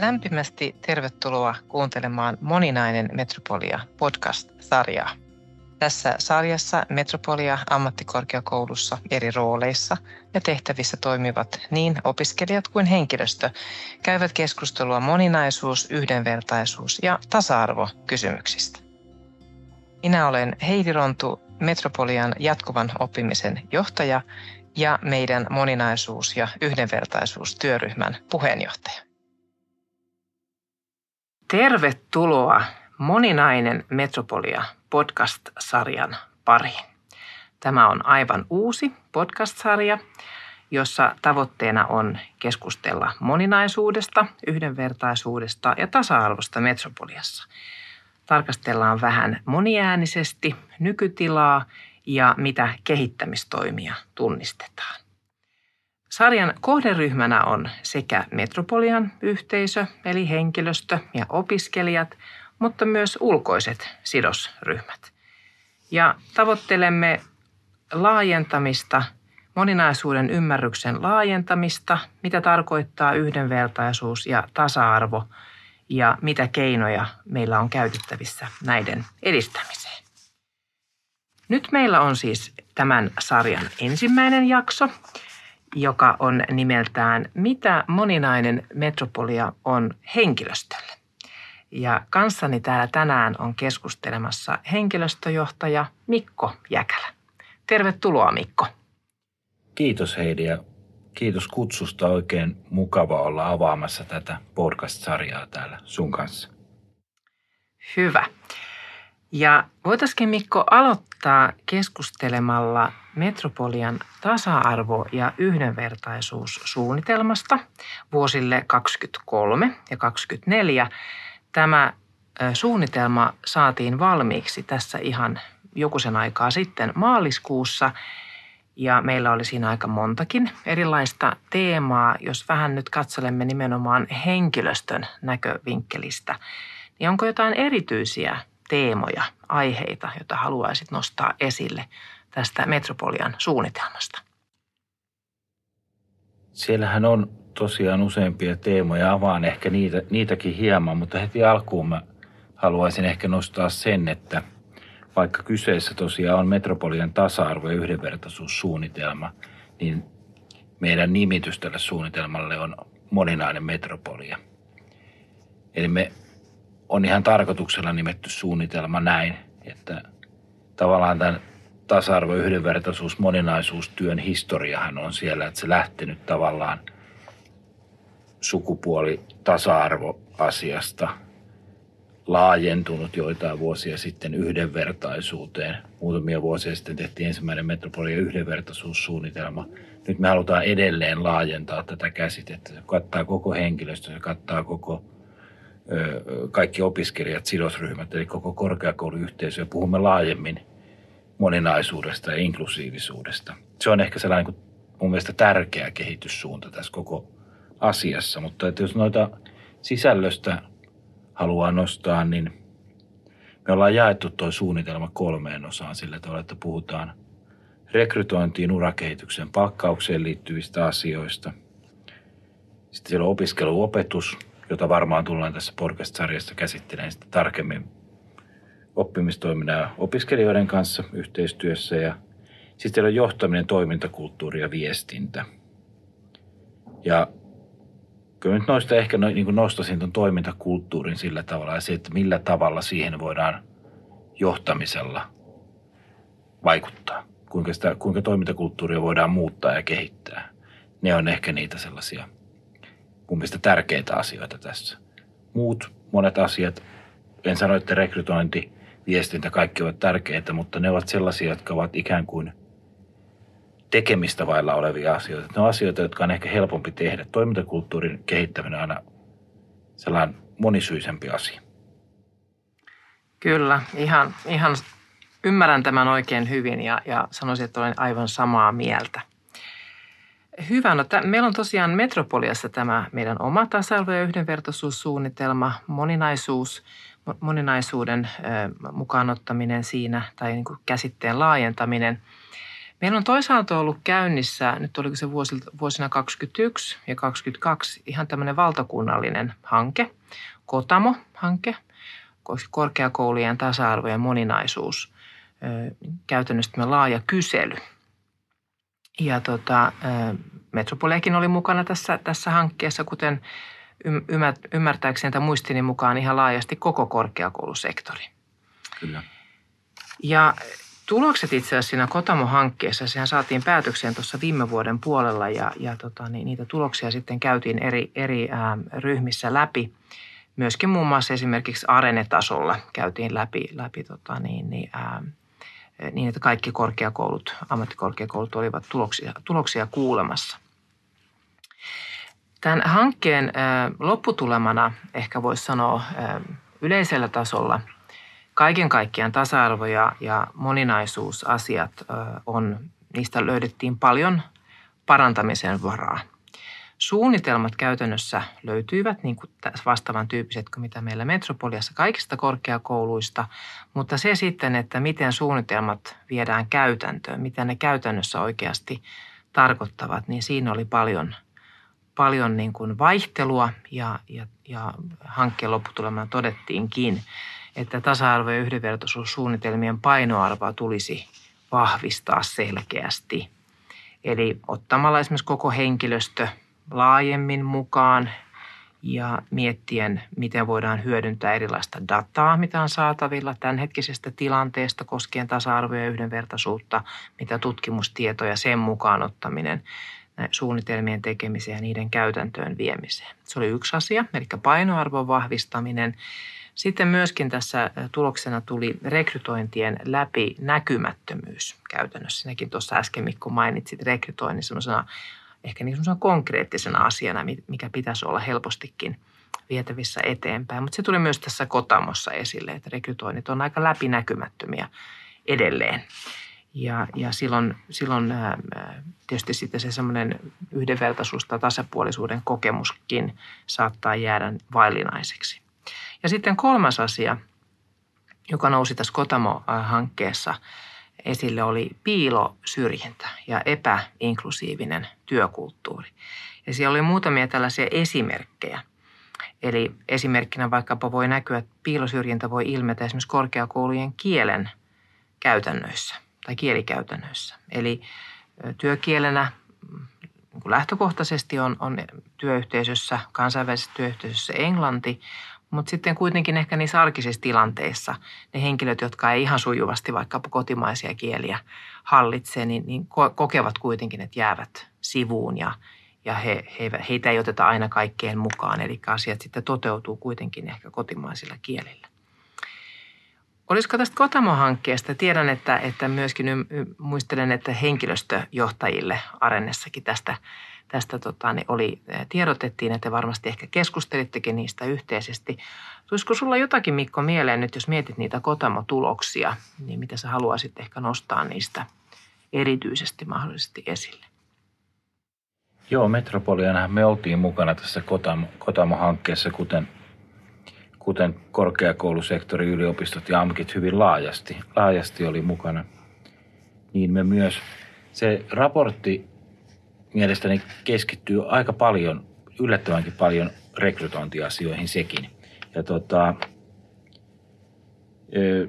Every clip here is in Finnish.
Lämpimästi tervetuloa kuuntelemaan Moninainen Metropolia podcast-sarjaa. Tässä sarjassa Metropolia ammattikorkeakoulussa eri rooleissa ja tehtävissä toimivat niin opiskelijat kuin henkilöstö käyvät keskustelua moninaisuus, yhdenvertaisuus ja tasa-arvo kysymyksistä. Minä olen Heidi Rontu, Metropolian jatkuvan oppimisen johtaja ja meidän moninaisuus- ja yhdenvertaisuustyöryhmän puheenjohtaja. Tervetuloa Moninainen Metropolia podcast-sarjan pariin. Tämä on aivan uusi podcast-sarja, jossa tavoitteena on keskustella moninaisuudesta, yhdenvertaisuudesta ja tasa-arvosta Metropoliassa. Tarkastellaan vähän moniäänisesti nykytilaa ja mitä kehittämistoimia tunnistetaan. Sarjan kohderyhmänä on sekä Metropolian yhteisö, eli henkilöstö ja opiskelijat, mutta myös ulkoiset sidosryhmät. Ja tavoittelemme laajentamista, moninaisuuden ymmärryksen laajentamista, mitä tarkoittaa yhdenvertaisuus ja tasa-arvo ja mitä keinoja meillä on käytettävissä näiden edistämiseen. Nyt meillä on siis tämän sarjan ensimmäinen jakso, joka on nimeltään Mitä moninainen metropolia on henkilöstölle. Ja kanssani täällä tänään on keskustelemassa henkilöstöjohtaja Mikko Jäkälä. Tervetuloa Mikko. Kiitos Heidi ja kiitos kutsusta. Oikein mukava olla avaamassa tätä podcast-sarjaa täällä sun kanssa. Hyvä. Ja voitaisiin Mikko aloittaa keskustelemalla Metropolian tasa-arvo- ja yhdenvertaisuussuunnitelmasta vuosille 23 ja 24. Tämä suunnitelma saatiin valmiiksi tässä ihan jokuisen aikaa sitten maaliskuussa ja meillä oli siinä aika montakin erilaista teemaa. Jos vähän nyt katselemme nimenomaan henkilöstön näkövinkkelistä, niin onko jotain erityisiä teemoja, aiheita, joita haluaisit nostaa esille tästä Metropolian suunnitelmasta? Siellähän on tosiaan useampia teemoja. Avaan ehkä niitä, niitäkin hieman, mutta heti alkuun mä haluaisin ehkä nostaa sen, että vaikka kyseessä tosiaan on Metropolian tasa-arvo- ja yhdenvertaisuussuunnitelma, niin meidän nimitys tälle suunnitelmalle on moninainen metropolia. Eli me on ihan tarkoituksella nimetty suunnitelma näin, että tavallaan tämän tasa-arvo, yhdenvertaisuus, moninaisuustyön historiahan on siellä, että se lähtenyt tavallaan sukupuoli tasa-arvoasiasta laajentunut joitain vuosia sitten yhdenvertaisuuteen. Muutamia vuosia sitten tehtiin ensimmäinen metropolia yhdenvertaisuussuunnitelma. Nyt me halutaan edelleen laajentaa tätä käsitettä. Se kattaa koko henkilöstö, se kattaa koko kaikki opiskelijat, sidosryhmät, eli koko korkeakouluyhteisö ja puhumme laajemmin moninaisuudesta ja inklusiivisuudesta. Se on ehkä sellainen kuin mun mielestä tärkeä kehityssuunta tässä koko asiassa, mutta että jos noita sisällöstä haluaa nostaa, niin me ollaan jaettu tuo suunnitelma kolmeen osaan sillä tavalla, että puhutaan rekrytointiin, urakehityksen palkkaukseen liittyvistä asioista. Sitten siellä on opiskeluopetus, jota varmaan tullaan tässä podcast-sarjassa käsittelemään sitä tarkemmin oppimistoiminnan opiskelijoiden kanssa yhteistyössä ja sitten on johtaminen, toimintakulttuuri ja viestintä. Ja kyllä nyt noista ehkä no, niin nostaisin tuon toimintakulttuurin sillä tavalla ja se, että millä tavalla siihen voidaan johtamisella vaikuttaa. Kuinka, sitä, kuinka toimintakulttuuria voidaan muuttaa ja kehittää. Ne on ehkä niitä sellaisia mun mielestä tärkeitä asioita tässä. Muut monet asiat, en sano, että rekrytointi, viestintä, kaikki ovat tärkeitä, mutta ne ovat sellaisia, jotka ovat ikään kuin tekemistä vailla olevia asioita. Ne ovat asioita, jotka on ehkä helpompi tehdä. Toimintakulttuurin kehittäminen on aina sellainen monisyisempi asia. Kyllä, ihan, ihan ymmärrän tämän oikein hyvin ja, ja sanoisin, että olen aivan samaa mieltä. Hyvä. No, t- meillä on tosiaan Metropoliassa tämä meidän oma tasa-arvo- ja yhdenvertaisuussuunnitelma, moninaisuus, moninaisuuden ö, mukaanottaminen siinä tai niin kuin käsitteen laajentaminen. Meillä on toisaalta ollut käynnissä, nyt oliko se vuosina 2021 ja 2022, ihan tämmöinen valtakunnallinen hanke, Kotamo-hanke, korkeakoulujen tasa-arvo ja moninaisuus, käytännössä laaja kysely. Ja tota, Metropoliakin oli mukana tässä, tässä hankkeessa, kuten ymmärtääkseni tai muistini mukaan ihan laajasti koko korkeakoulusektori. Kyllä. Ja tulokset itse asiassa siinä Kotamo-hankkeessa, sehän saatiin päätökseen tuossa viime vuoden puolella ja, ja tota, niin niitä tuloksia sitten käytiin eri, eri ää, ryhmissä läpi. Myöskin muun muassa esimerkiksi Arene-tasolla käytiin läpi, läpi tota, niin, niin, ää, niin, että kaikki korkeakoulut, ammattikorkeakoulut olivat tuloksia, tuloksia kuulemassa. Tämän hankkeen lopputulemana ehkä voisi sanoa yleisellä tasolla – kaiken kaikkiaan tasa-arvo ja, ja moninaisuusasiat on, niistä löydettiin paljon parantamisen varaa. Suunnitelmat käytännössä löytyivät niin kuin vastaavan tyyppiset kuin mitä meillä Metropoliassa kaikista korkeakouluista, mutta se sitten, että miten suunnitelmat viedään käytäntöön, mitä ne käytännössä oikeasti tarkoittavat, niin siinä oli paljon, paljon niin kuin vaihtelua ja, ja, ja hankkeen lopputulemana todettiinkin, että tasa-arvo- ja yhdenvertaisuussuunnitelmien painoarvoa tulisi vahvistaa selkeästi. Eli ottamalla esimerkiksi koko henkilöstö laajemmin mukaan ja miettien, miten voidaan hyödyntää erilaista dataa, mitä on saatavilla tämänhetkisestä tilanteesta koskien tasa-arvoa ja yhdenvertaisuutta, mitä tutkimustietoja sen mukaan ottaminen suunnitelmien tekemiseen ja niiden käytäntöön viemiseen. Se oli yksi asia, eli painoarvon vahvistaminen. Sitten myöskin tässä tuloksena tuli rekrytointien läpi näkymättömyys käytännössä. Sinäkin tuossa äsken Mikko mainitsit rekrytoinnin sellaisena ehkä niin konkreettisena asiana, mikä pitäisi olla helpostikin vietävissä eteenpäin. Mutta se tuli myös tässä Kotamossa esille, että rekrytoinnit on aika läpinäkymättömiä edelleen. Ja, ja silloin, silloin tietysti sitten se semmoinen yhdenvertaisuus tai tasapuolisuuden kokemuskin saattaa jäädä vaillinaiseksi. Ja sitten kolmas asia, joka nousi tässä Kotamo-hankkeessa esille, oli piilosyrjintä ja epäinklusiivinen työkulttuuri. Ja siellä oli muutamia tällaisia esimerkkejä. Eli esimerkkinä vaikkapa voi näkyä, että piilosyrjintä voi ilmetä esimerkiksi korkeakoulujen kielen käytännöissä tai kielikäytännöissä. Eli työkielenä niin lähtökohtaisesti on, on työyhteisössä, kansainvälisessä työyhteisössä englanti, mutta sitten kuitenkin ehkä niissä arkisissa tilanteissa ne henkilöt, jotka ei ihan sujuvasti vaikkapa kotimaisia kieliä hallitse, niin, niin kokevat kuitenkin, että jäävät sivuun ja, ja he, he, heitä ei oteta aina kaikkeen mukaan. Eli asiat sitten toteutuu kuitenkin ehkä kotimaisilla kielillä. Olisiko tästä Kotamo-hankkeesta? Tiedän, että, että myöskin muistelen, että henkilöstöjohtajille Arennessakin tästä tästä tota, niin oli, tiedotettiin, että varmasti ehkä keskustelittekin niistä yhteisesti. Tulisiko sulla jotakin Mikko mieleen nyt, jos mietit niitä Kotamo-tuloksia, niin mitä sä haluaisit ehkä nostaa niistä erityisesti mahdollisesti esille? Joo, Metropoliana me oltiin mukana tässä Kotamo, Kotamo-hankkeessa, kuten, kuten korkeakoulusektori, yliopistot ja AMKit hyvin laajasti, laajasti oli mukana. Niin me myös, se raportti mielestäni keskittyy aika paljon, yllättävänkin paljon rekrytointiasioihin sekin. Ja tota,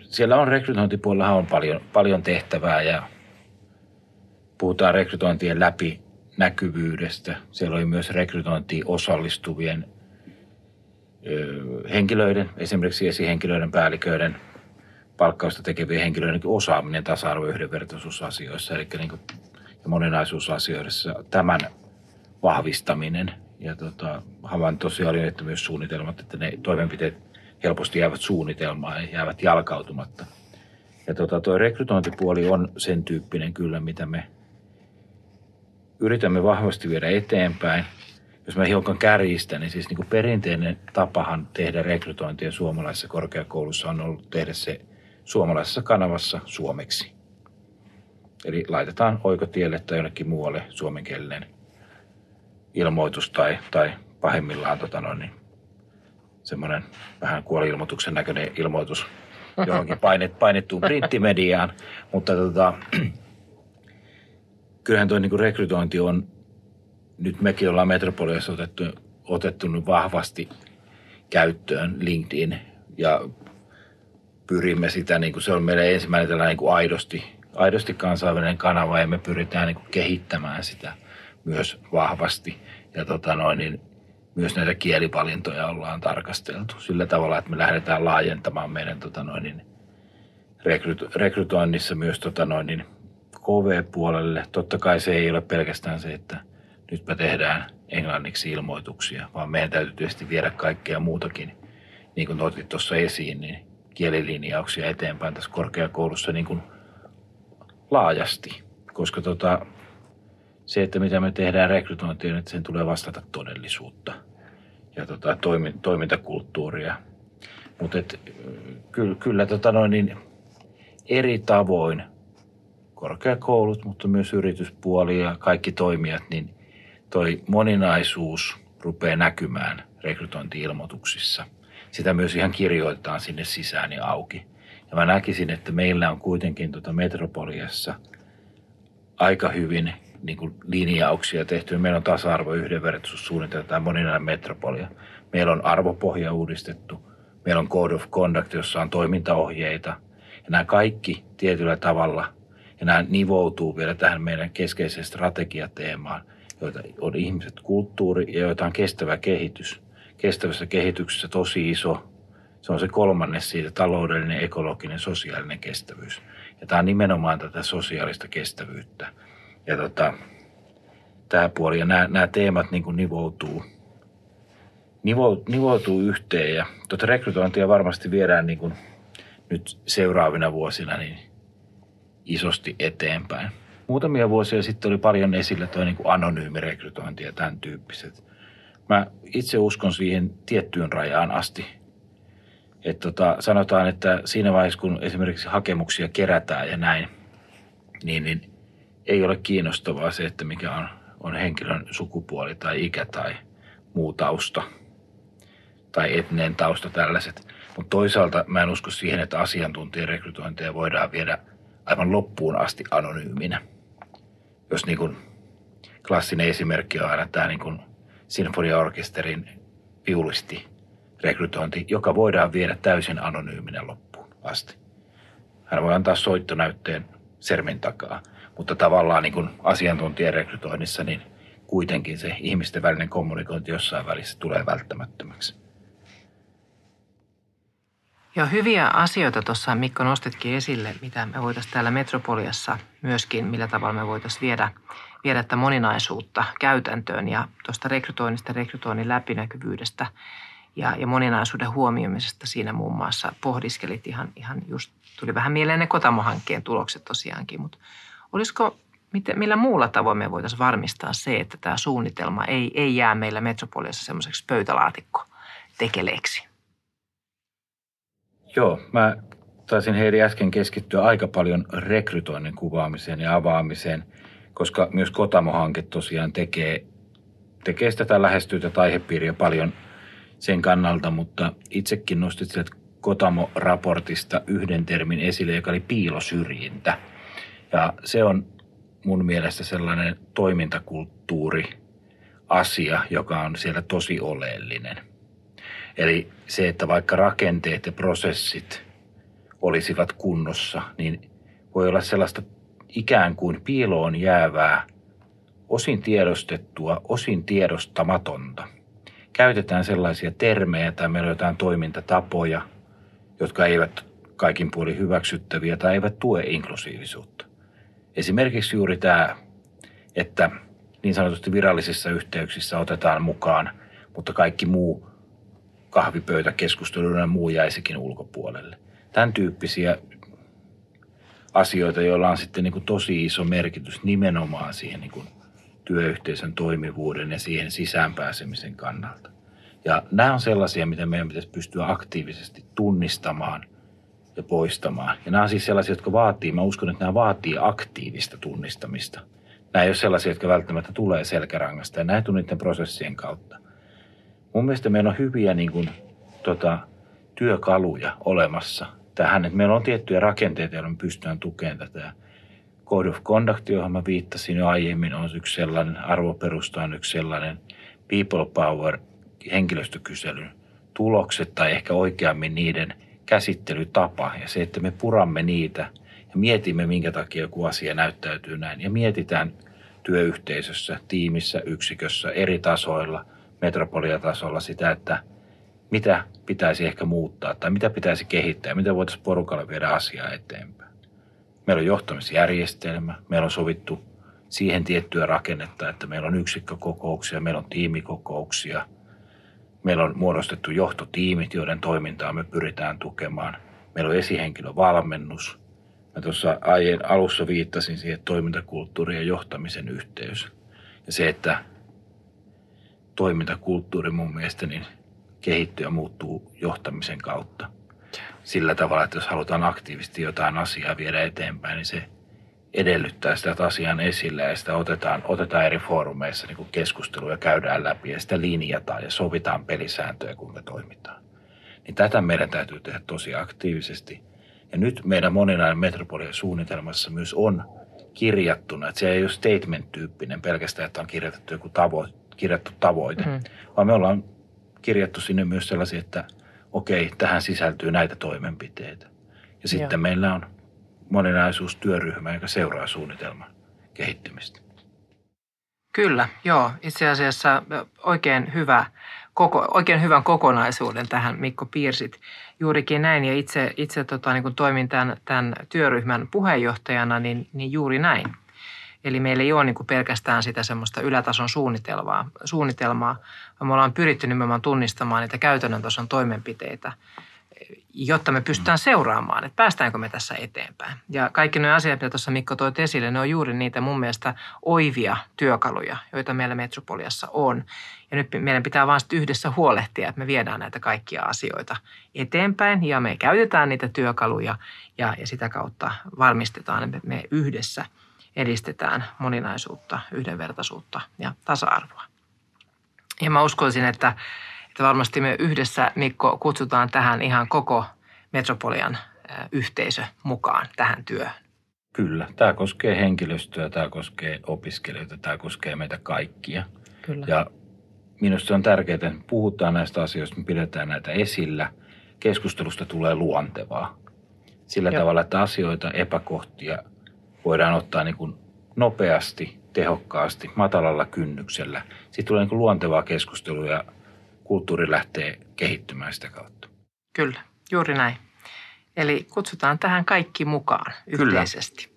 siellä on rekrytointipuolella on paljon, paljon tehtävää ja puhutaan rekrytointien läpi näkyvyydestä. Siellä oli myös rekrytointiin osallistuvien henkilöiden, esimerkiksi esihenkilöiden, päälliköiden, palkkausta tekevien henkilöiden osaaminen tasa-arvo- ja yhdenvertaisuusasioissa. Eli niin kuin ja moninaisuusasioissa tämän vahvistaminen. Ja tota, havainto oli, että myös suunnitelmat, että ne toimenpiteet helposti jäävät suunnitelmaan ja jäävät jalkautumatta. Ja tota, tuo rekrytointipuoli on sen tyyppinen kyllä, mitä me yritämme vahvasti viedä eteenpäin. Jos mä hiukan kärjistän, niin siis niin kuin perinteinen tapahan tehdä rekrytointia suomalaisessa korkeakoulussa on ollut tehdä se suomalaisessa kanavassa suomeksi. Eli laitetaan oikotielle tai jonnekin muualle suomenkielinen ilmoitus tai, tai pahimmillaan tota noin, niin semmoinen vähän kuoli-ilmoituksen näköinen ilmoitus johonkin painet, painettuun printtimediaan. Mutta tota, kyllähän tuo niin rekrytointi on, nyt mekin ollaan Metropoliassa otettu, otettu nyt vahvasti käyttöön LinkedIn ja pyrimme sitä, niin kuin se on meidän ensimmäinen tällainen niin kuin aidosti, aidosti kansainvälinen kanava ja me pyritään niin kuin kehittämään sitä myös vahvasti. Ja tota noin, niin myös näitä kielivalintoja ollaan tarkasteltu sillä tavalla, että me lähdetään laajentamaan meidän tota noin, niin rekrytoinnissa myös tota noin, niin KV-puolelle. Totta kai se ei ole pelkästään se, että nyt me tehdään englanniksi ilmoituksia, vaan meidän täytyy tietysti viedä kaikkea muutakin, niin kuin otit tuossa esiin, niin kielilinjauksia eteenpäin tässä korkeakoulussa niin kuin laajasti. Koska tota, se, että mitä me tehdään rekrytointiin, että sen tulee vastata todellisuutta ja tota, toimintakulttuuria. Mutta kyllä, kyllä tota noin, niin eri tavoin korkeakoulut, mutta myös yrityspuoli ja kaikki toimijat, niin toi moninaisuus rupeaa näkymään rekrytointi-ilmoituksissa. Sitä myös ihan kirjoitetaan sinne sisään ja auki. Ja mä näkisin, että meillä on kuitenkin tuota Metropoliassa aika hyvin niin kuin linjauksia tehty. Meillä on tasa-arvo, yhdenvertaisuussuunnitelma tai moninainen metropolia. Meillä on arvopohja uudistettu. Meillä on Code of Conduct, jossa on toimintaohjeita. Ja nämä kaikki tietyllä tavalla, ja nämä nivoutuu vielä tähän meidän keskeiseen strategiateemaan, joita on ihmiset, kulttuuri ja joita on kestävä kehitys. Kestävässä kehityksessä tosi iso, se on se kolmannes siitä taloudellinen, ekologinen, sosiaalinen kestävyys. Ja tämä on nimenomaan tätä sosiaalista kestävyyttä. Ja tota, tämä puoli ja nämä, nämä teemat niin kuin nivoutuu, nivoutuu, yhteen. Ja tuota rekrytointia varmasti viedään niin kuin nyt seuraavina vuosina niin isosti eteenpäin. Muutamia vuosia sitten oli paljon esillä tuo niin anonyymi rekrytointi ja tämän tyyppiset. Mä itse uskon siihen tiettyyn rajaan asti. Et tota, sanotaan, että siinä vaiheessa, kun esimerkiksi hakemuksia kerätään ja näin, niin, niin ei ole kiinnostavaa se, että mikä on, on henkilön sukupuoli tai ikä tai muu tausta tai etninen tausta tällaiset. Mutta toisaalta mä en usko siihen, että asiantuntijarekrytointeja voidaan viedä aivan loppuun asti anonyyminä. Jos niin kuin klassinen esimerkki on aina tämä niin kuin sinfoniaorkesterin viulisti rekrytointi, joka voidaan viedä täysin anonyyminä loppuun asti. Hän voi antaa soittonäytteen sermin takaa – mutta tavallaan niin kuin asiantuntijarekrytoinnissa niin kuitenkin se ihmisten välinen kommunikointi jossain välissä tulee välttämättömäksi. Joo, hyviä asioita tuossa Mikko nostitkin esille, mitä me voitaisiin täällä Metropoliassa myöskin, millä tavalla me voitaisiin viedä, viedä tätä moninaisuutta käytäntöön ja tuosta rekrytoinnista, rekrytoinnin läpinäkyvyydestä ja, ja moninaisuuden huomioimisesta siinä muun muassa pohdiskelit ihan, ihan just, tuli vähän mieleen ne Kotamo-hankkeen tulokset tosiaankin, mutta Olisiko, miten, millä muulla tavoin me voitaisiin varmistaa se, että tämä suunnitelma ei, ei jää meillä Metropoliassa semmoiseksi pöytälaatikko tekeleeksi? Joo, mä taisin Heidi äsken keskittyä aika paljon rekrytoinnin kuvaamiseen ja avaamiseen, koska myös Kotamo-hanke tosiaan tekee, tekee sitä tai lähestyy aihepiiriä paljon sen kannalta, mutta itsekin nostit sieltä Kotamo-raportista yhden termin esille, joka oli piilosyrjintä – ja se on mun mielestä sellainen toimintakulttuuri asia, joka on siellä tosi oleellinen. Eli se, että vaikka rakenteet ja prosessit olisivat kunnossa, niin voi olla sellaista ikään kuin piiloon jäävää, osin tiedostettua, osin tiedostamatonta. Käytetään sellaisia termejä tai meillä on jotain toimintatapoja, jotka eivät kaikin puolin hyväksyttäviä tai eivät tue inklusiivisuutta. Esimerkiksi juuri tämä, että niin sanotusti virallisissa yhteyksissä otetaan mukaan, mutta kaikki muu kahvipöytäkeskustelu ja muu jäisikin ulkopuolelle. Tämän tyyppisiä asioita, joilla on sitten niin kuin tosi iso merkitys nimenomaan siihen niin kuin työyhteisön toimivuuden ja siihen sisäänpääsemisen kannalta. Ja nämä on sellaisia, mitä meidän pitäisi pystyä aktiivisesti tunnistamaan – ja poistamaan. Ja nämä on siis sellaisia, jotka vaatii, mä uskon, että nämä vaatii aktiivista tunnistamista. Nämä ei ole sellaisia, jotka välttämättä tulee selkärangasta ja näitä niiden prosessien kautta. Mun mielestä meillä on hyviä niin kuin, tota, työkaluja olemassa tähän, että meillä on tiettyjä rakenteita, joilla me pystytään tukemaan tätä. Code of Conduct, johon mä viittasin jo aiemmin, on yksi sellainen, arvoperusta on yksi sellainen. People Power henkilöstökyselyn tulokset tai ehkä oikeammin niiden käsittelytapa ja se, että me puramme niitä ja mietimme, minkä takia joku asia näyttäytyy näin. Ja mietitään työyhteisössä, tiimissä, yksikössä, eri tasoilla, metropoliatasolla sitä, että mitä pitäisi ehkä muuttaa tai mitä pitäisi kehittää mitä voitaisiin porukalle viedä asiaa eteenpäin. Meillä on johtamisjärjestelmä, meillä on sovittu siihen tiettyä rakennetta, että meillä on yksikkökokouksia, meillä on tiimikokouksia, meillä on muodostettu johtotiimit, joiden toimintaa me pyritään tukemaan. Meillä on esihenkilövalmennus. Mä tuossa alussa viittasin siihen toimintakulttuurin ja johtamisen yhteys. Ja se, että toimintakulttuuri mun mielestä niin kehittyy ja muuttuu johtamisen kautta. Sillä tavalla, että jos halutaan aktiivisesti jotain asiaa viedä eteenpäin, niin se edellyttää sitä, asian esille ja sitä otetaan, otetaan eri foorumeissa niin keskusteluja käydään läpi ja sitä linjataan ja sovitaan pelisääntöjä, kun me toimitaan. Niin tätä meidän täytyy tehdä tosi aktiivisesti. Ja nyt meidän moninainen metropolian suunnitelmassa myös on kirjattuna, että se ei ole statement-tyyppinen pelkästään, että on kirjoitettu joku tavo, kirjattu tavoite, mm. vaan me ollaan kirjattu sinne myös sellaisia, että okei, tähän sisältyy näitä toimenpiteitä. Ja sitten Joo. meillä on moninaisuustyöryhmä, joka seuraa suunnitelman kehittymistä. Kyllä, joo. Itse asiassa oikein, hyvä, koko, oikein hyvän kokonaisuuden tähän Mikko piirsit. Juurikin näin ja itse, itse tota, niin kun toimin tämän, tämän työryhmän puheenjohtajana, niin, niin juuri näin. Eli meillä ei ole niin kuin pelkästään sitä semmoista ylätason suunnitelmaa, suunnitelmaa, vaan me ollaan pyritty nimenomaan tunnistamaan niitä käytännön tason toimenpiteitä, jotta me pystytään seuraamaan, että päästäänkö me tässä eteenpäin. Ja kaikki nuo asiat, mitä tuossa Mikko toi esille, ne on juuri niitä mun mielestä oivia työkaluja, joita meillä Metropoliassa on. Ja nyt meidän pitää vaan yhdessä huolehtia, että me viedään näitä kaikkia asioita eteenpäin ja me käytetään niitä työkaluja ja, ja sitä kautta varmistetaan, että me yhdessä – edistetään moninaisuutta, yhdenvertaisuutta ja tasa-arvoa. Ja mä uskoisin, että, että varmasti me yhdessä, Mikko, kutsutaan tähän ihan koko Metropolian yhteisö mukaan tähän työhön. Kyllä, tämä koskee henkilöstöä, tämä koskee opiskelijoita, tämä koskee meitä kaikkia. Kyllä. Ja minusta on tärkeää, että puhutaan näistä asioista, me pidetään näitä esillä. Keskustelusta tulee luontevaa. Sillä Joo. tavalla, että asioita, epäkohtia – voidaan ottaa niin kuin nopeasti, tehokkaasti, matalalla kynnyksellä. Sitten tulee niin kuin luontevaa keskustelua ja kulttuuri lähtee kehittymään sitä kautta. Kyllä, juuri näin. Eli kutsutaan tähän kaikki mukaan yhteisesti. Kyllä.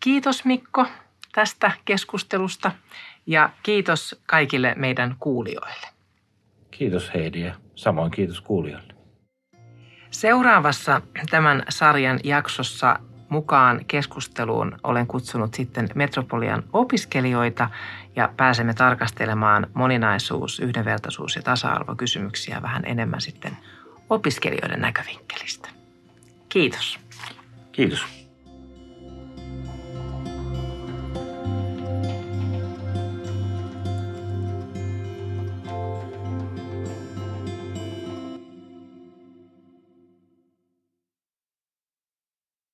Kiitos Mikko tästä keskustelusta ja kiitos kaikille meidän kuulijoille. Kiitos Heidi ja samoin kiitos kuulijoille. Seuraavassa tämän sarjan jaksossa mukaan keskusteluun olen kutsunut sitten Metropolian opiskelijoita ja pääsemme tarkastelemaan moninaisuus, yhdenvertaisuus ja tasa-arvokysymyksiä vähän enemmän sitten opiskelijoiden näkövinkkelistä. Kiitos. Kiitos.